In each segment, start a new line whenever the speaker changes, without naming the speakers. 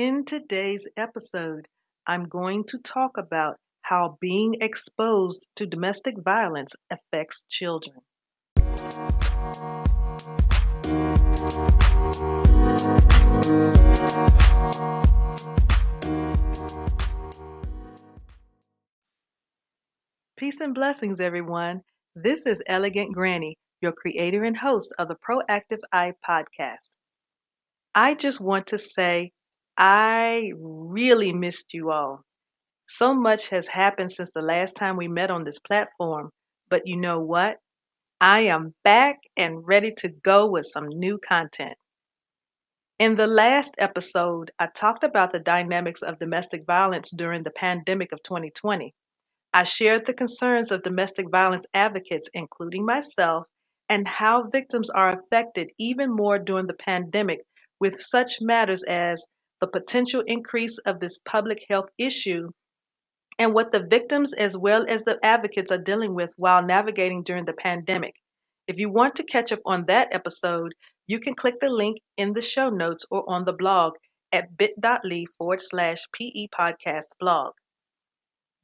In today's episode, I'm going to talk about how being exposed to domestic violence affects children. Peace and blessings, everyone. This is Elegant Granny, your creator and host of the Proactive Eye podcast. I just want to say I really missed you all. So much has happened since the last time we met on this platform, but you know what? I am back and ready to go with some new content. In the last episode, I talked about the dynamics of domestic violence during the pandemic of 2020. I shared the concerns of domestic violence advocates, including myself, and how victims are affected even more during the pandemic with such matters as the potential increase of this public health issue and what the victims as well as the advocates are dealing with while navigating during the pandemic. If you want to catch up on that episode, you can click the link in the show notes or on the blog at bit.ly forward slash PE podcast blog.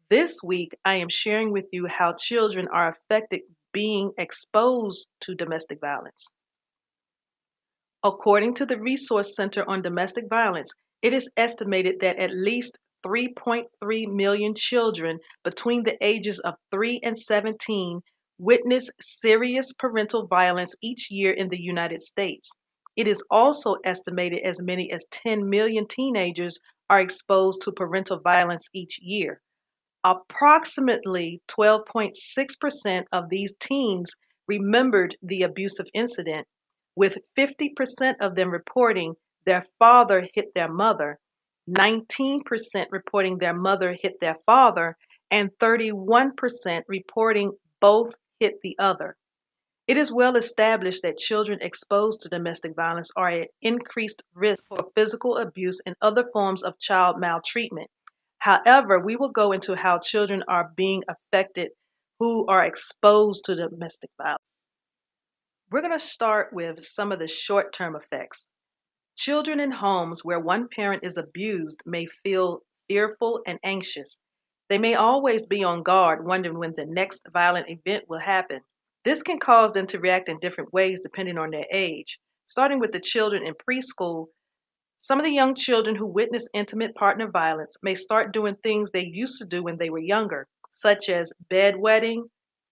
This week, I am sharing with you how children are affected being exposed to domestic violence. According to the Resource Center on Domestic Violence, it is estimated that at least 3.3 million children between the ages of 3 and 17 witness serious parental violence each year in the United States. It is also estimated as many as 10 million teenagers are exposed to parental violence each year. Approximately 12.6% of these teens remembered the abusive incident, with 50% of them reporting their father hit their mother, 19% reporting their mother hit their father, and 31% reporting both hit the other. It is well established that children exposed to domestic violence are at increased risk for physical abuse and other forms of child maltreatment. However, we will go into how children are being affected who are exposed to domestic violence. We're going to start with some of the short term effects. Children in homes where one parent is abused may feel fearful and anxious. They may always be on guard, wondering when the next violent event will happen. This can cause them to react in different ways depending on their age. Starting with the children in preschool, some of the young children who witness intimate partner violence may start doing things they used to do when they were younger, such as bedwetting,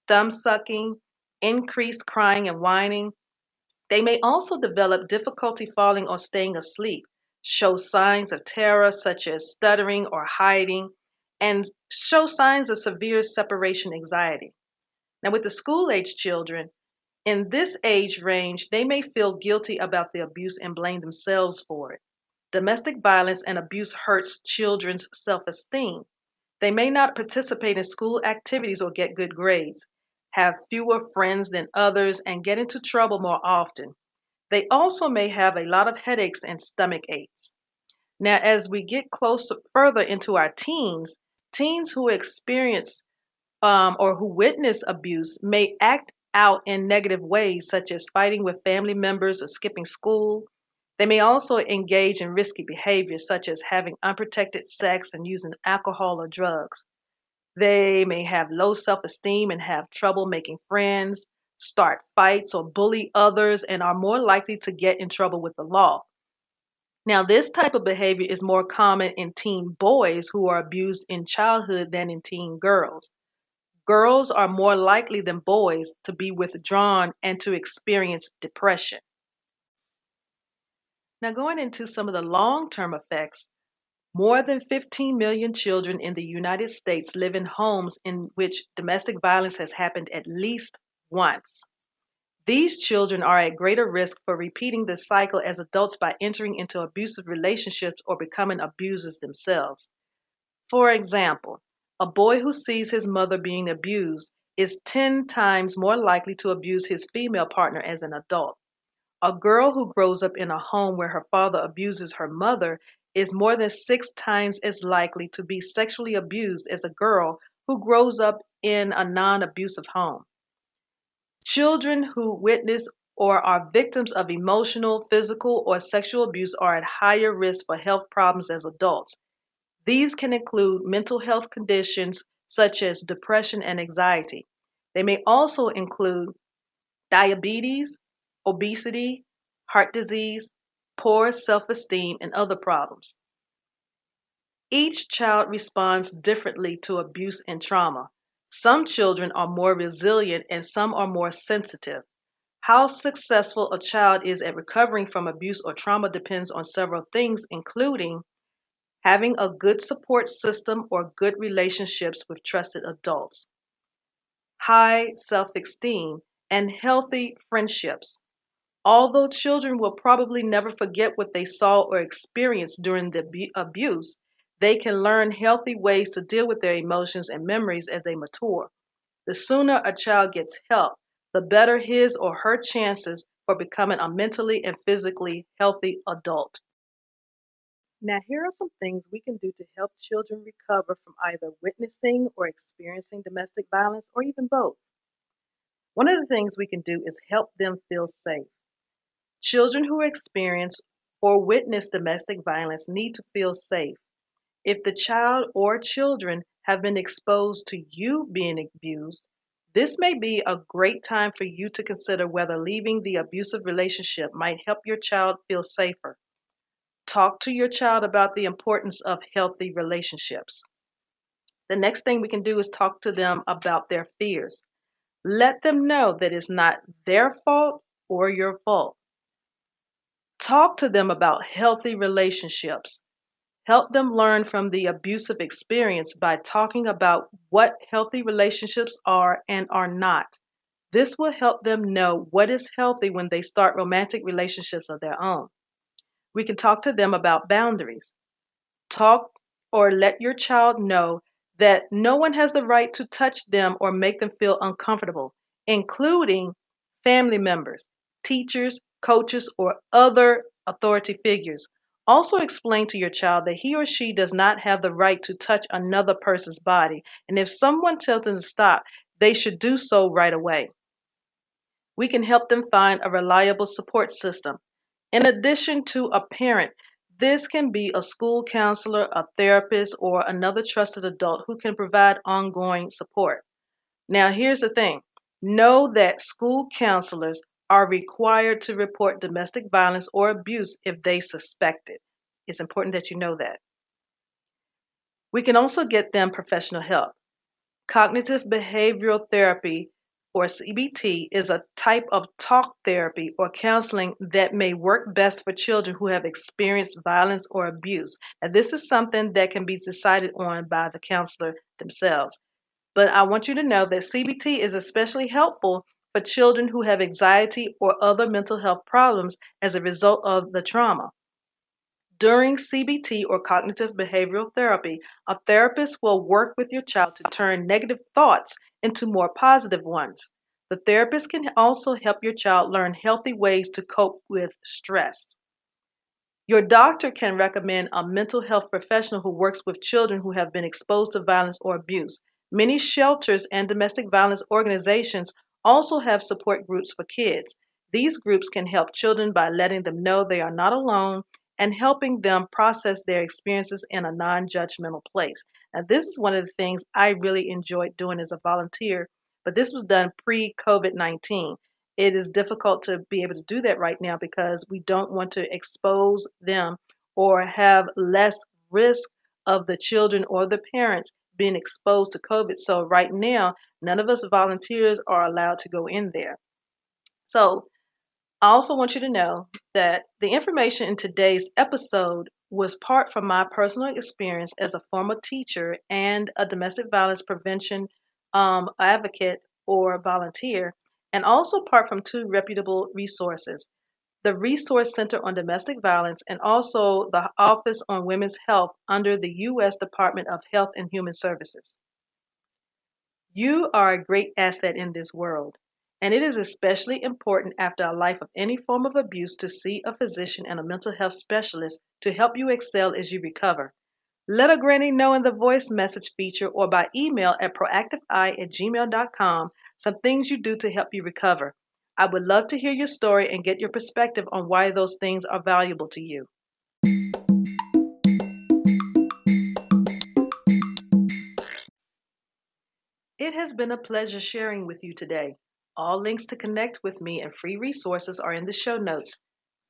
thumb sucking, increased crying and whining, they may also develop difficulty falling or staying asleep, show signs of terror such as stuttering or hiding, and show signs of severe separation anxiety. Now, with the school age children, in this age range, they may feel guilty about the abuse and blame themselves for it. Domestic violence and abuse hurts children's self esteem. They may not participate in school activities or get good grades have fewer friends than others, and get into trouble more often. They also may have a lot of headaches and stomach aches. Now, as we get closer further into our teens, teens who experience um, or who witness abuse may act out in negative ways, such as fighting with family members or skipping school. They may also engage in risky behaviors, such as having unprotected sex and using alcohol or drugs. They may have low self esteem and have trouble making friends, start fights, or bully others, and are more likely to get in trouble with the law. Now, this type of behavior is more common in teen boys who are abused in childhood than in teen girls. Girls are more likely than boys to be withdrawn and to experience depression. Now, going into some of the long term effects, more than 15 million children in the United States live in homes in which domestic violence has happened at least once. These children are at greater risk for repeating this cycle as adults by entering into abusive relationships or becoming abusers themselves. For example, a boy who sees his mother being abused is 10 times more likely to abuse his female partner as an adult. A girl who grows up in a home where her father abuses her mother is more than six times as likely to be sexually abused as a girl who grows up in a non abusive home. Children who witness or are victims of emotional, physical, or sexual abuse are at higher risk for health problems as adults. These can include mental health conditions such as depression and anxiety. They may also include diabetes, obesity, heart disease, poor self esteem, and other problems. Each child responds differently to abuse and trauma. Some children are more resilient and some are more sensitive. How successful a child is at recovering from abuse or trauma depends on several things, including having a good support system or good relationships with trusted adults, high self esteem, and healthy friendships. Although children will probably never forget what they saw or experienced during the abuse, they can learn healthy ways to deal with their emotions and memories as they mature. The sooner a child gets help, the better his or her chances for becoming a mentally and physically healthy adult. Now, here are some things we can do to help children recover from either witnessing or experiencing domestic violence or even both. One of the things we can do is help them feel safe. Children who experience or witness domestic violence need to feel safe. If the child or children have been exposed to you being abused, this may be a great time for you to consider whether leaving the abusive relationship might help your child feel safer. Talk to your child about the importance of healthy relationships. The next thing we can do is talk to them about their fears. Let them know that it's not their fault or your fault. Talk to them about healthy relationships. Help them learn from the abusive experience by talking about what healthy relationships are and are not. This will help them know what is healthy when they start romantic relationships of their own. We can talk to them about boundaries. Talk or let your child know that no one has the right to touch them or make them feel uncomfortable, including family members, teachers, coaches, or other authority figures. Also, explain to your child that he or she does not have the right to touch another person's body, and if someone tells them to stop, they should do so right away. We can help them find a reliable support system. In addition to a parent, this can be a school counselor, a therapist, or another trusted adult who can provide ongoing support. Now, here's the thing know that school counselors are required to report domestic violence or abuse if they suspect it. It's important that you know that. We can also get them professional help. Cognitive behavioral therapy, or CBT, is a type of talk therapy or counseling that may work best for children who have experienced violence or abuse. And this is something that can be decided on by the counselor themselves. But I want you to know that CBT is especially helpful for children who have anxiety or other mental health problems as a result of the trauma. During CBT or cognitive behavioral therapy, a therapist will work with your child to turn negative thoughts into more positive ones. The therapist can also help your child learn healthy ways to cope with stress. Your doctor can recommend a mental health professional who works with children who have been exposed to violence or abuse. Many shelters and domestic violence organizations also have support groups for kids. These groups can help children by letting them know they are not alone and helping them process their experiences in a non judgmental place. Now, this is one of the things I really enjoyed doing as a volunteer, but this was done pre COVID 19. It is difficult to be able to do that right now because we don't want to expose them or have less risk of the children or the parents being exposed to COVID. So, right now, none of us volunteers are allowed to go in there. So, I also want you to know that the information in today's episode was part from my personal experience as a former teacher and a domestic violence prevention um, advocate or volunteer, and also part from two reputable resources the Resource Center on Domestic Violence, and also the Office on Women's Health under the U.S. Department of Health and Human Services. You are a great asset in this world, and it is especially important after a life of any form of abuse to see a physician and a mental health specialist to help you excel as you recover. Let a granny know in the voice message feature or by email at proactiveeye at gmail.com some things you do to help you recover. I would love to hear your story and get your perspective on why those things are valuable to you. It has been a pleasure sharing with you today. All links to connect with me and free resources are in the show notes.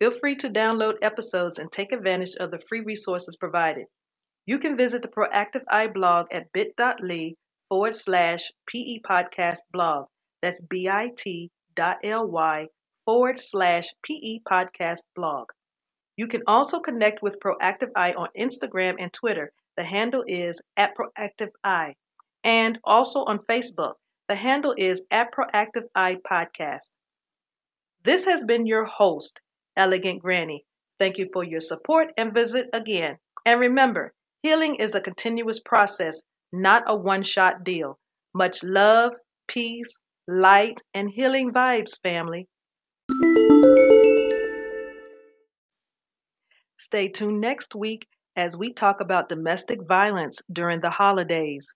Feel free to download episodes and take advantage of the free resources provided. You can visit the Proactive Eye blog at bit.ly forward slash PE podcast blog. That's bit.ly forward slash PE podcast blog. You can also connect with Proactive Eye on Instagram and Twitter. The handle is at Proactive Eye and also on Facebook. The handle is at Proactive Eye Podcast. This has been your host, Elegant Granny. Thank you for your support and visit again. And remember, healing is a continuous process, not a one shot deal. Much love, peace, light, and healing vibes, family. Stay tuned next week as we talk about domestic violence during the holidays.